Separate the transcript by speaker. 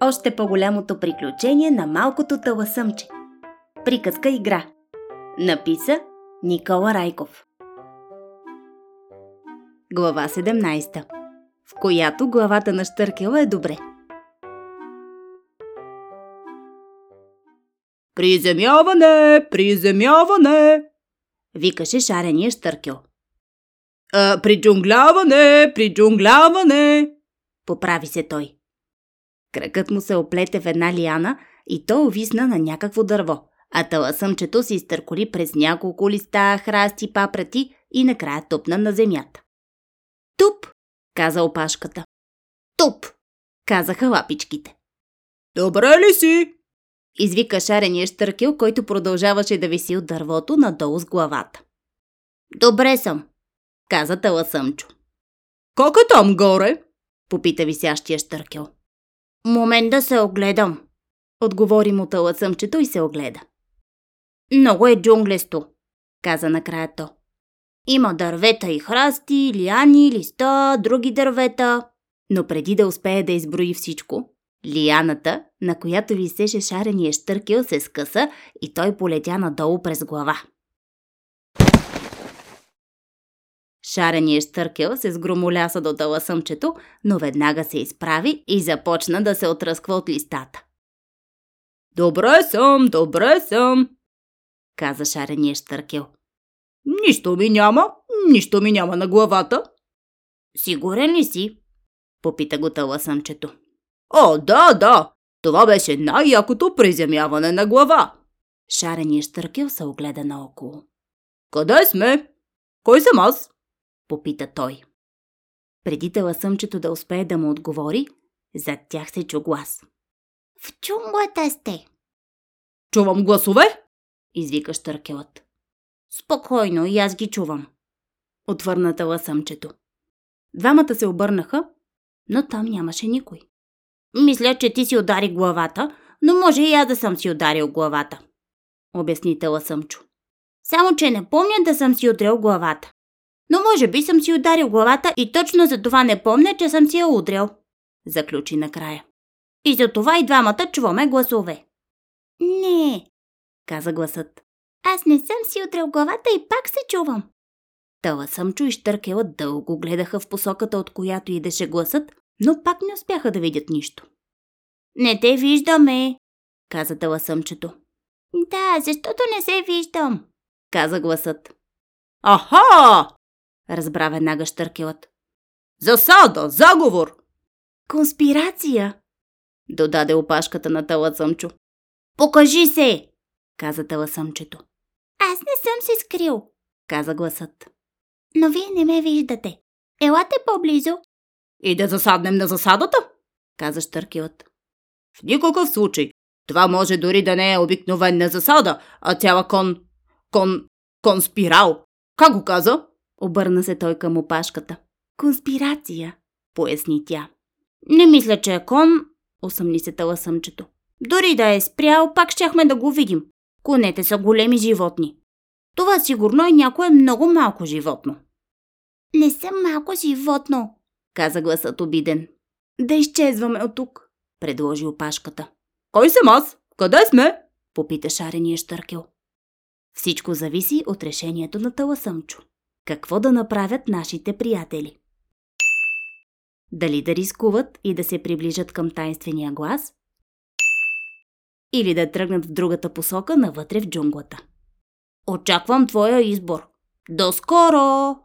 Speaker 1: Още по-голямото приключение на малкото таласъмче. Приказка игра. Написа Никола Райков. Глава 17. В която главата на Штъркела е добре.
Speaker 2: Приземяване! Приземяване!
Speaker 1: Викаше шарения Штъркел.
Speaker 2: А, приджунгляване! Приджунгляване!
Speaker 1: Поправи се той. Кръкът му се оплете в една лиана и то увисна на някакво дърво, а таласъмчето се изтърколи през няколко листа, храсти, папрати и накрая тупна на земята. Туп! каза опашката. Туп! казаха лапичките.
Speaker 2: Добре ли си?
Speaker 1: Извика шарения штъркел, който продължаваше да виси от дървото надолу с главата. Добре съм, каза Таласъмчо.
Speaker 2: Как е там горе?
Speaker 1: Попита висящия штъркел. Момент да се огледам, отговори му Таласъмчето и се огледа. Много е джунглесто, каза накрая то. Има дървета и храсти, лияни, листа, други дървета. Но преди да успее да изброи всичко, лияната, на която висеше шарения штъркел, се скъса и той полетя надолу през глава. Шарения штъркел се сгромоляса до таласъмчето, но веднага се изправи и започна да се отръсква от листата.
Speaker 2: Добре съм, добре съм,
Speaker 1: каза шарения штъркел.
Speaker 2: Нищо ми няма, нищо ми няма на главата.
Speaker 1: Сигурен ли си? Попита го таласъмчето.
Speaker 2: О, да, да, това беше най-якото приземяване на глава.
Speaker 1: Шарения штъркел се огледа наоколо.
Speaker 2: Къде сме? Кой съм аз?
Speaker 1: Попита той. Преди таласъмчето да успее да му отговори, зад тях се чу глас. В чунглата сте.
Speaker 2: Чувам гласове?
Speaker 1: Извика штъркелът. Спокойно, и аз ги чувам. Отвърна таласъмчето. Двамата се обърнаха, но там нямаше никой. Мисля, че ти си удари главата, но може и аз да съм си ударил главата, обясни Таласъмчо. Само, че не помня да съм си удрил главата. Но може би съм си ударил главата и точно за това не помня, че съм си я удрил, заключи накрая. И за това и двамата чуваме гласове. Не, каза гласът. Аз не съм си удрил главата и пак се чувам. Таласъмчо и Штъркела дълго гледаха в посоката, от която идеше гласът, но пак не успяха да видят нищо. Не те виждаме, каза таласъмчето. Да, защото не се виждам, каза гласът.
Speaker 2: Аха!
Speaker 1: Разбра веднага Штъркелът.
Speaker 2: Засада! Заговор!
Speaker 1: Конспирация! Додаде опашката на таласъмчо. Покажи се! каза таласъмчето. Аз не съм се скрил, каза гласът. Но вие не ме виждате. Елате по-близо.
Speaker 2: И да засаднем на засадата?
Speaker 1: каза Штъркелът.
Speaker 2: В никакъв случай. Това може дори да не е обикновена засада, а цяла кон... кон... конспирал. Как го каза?
Speaker 1: Обърна се той към опашката. Конспирация, поясни тя. Не мисля, че е кон, усъмни се таласъмчето. Дори да е спрял, пак щяхме да го видим. Конете са големи животни. Това сигурно е някое много малко животно. Не съм малко животно, каза гласът обиден. Да изчезваме от тук, предложи опашката.
Speaker 2: Кой съм аз? Къде сме?
Speaker 1: Попита шарения штъркел. Всичко зависи от решението на Таласъмчо. Какво да направят нашите приятели? Дали да рискуват и да се приближат към тайнствения глас? Или да тръгнат в другата посока навътре в джунглата? Очаквам твоя избор. До скоро!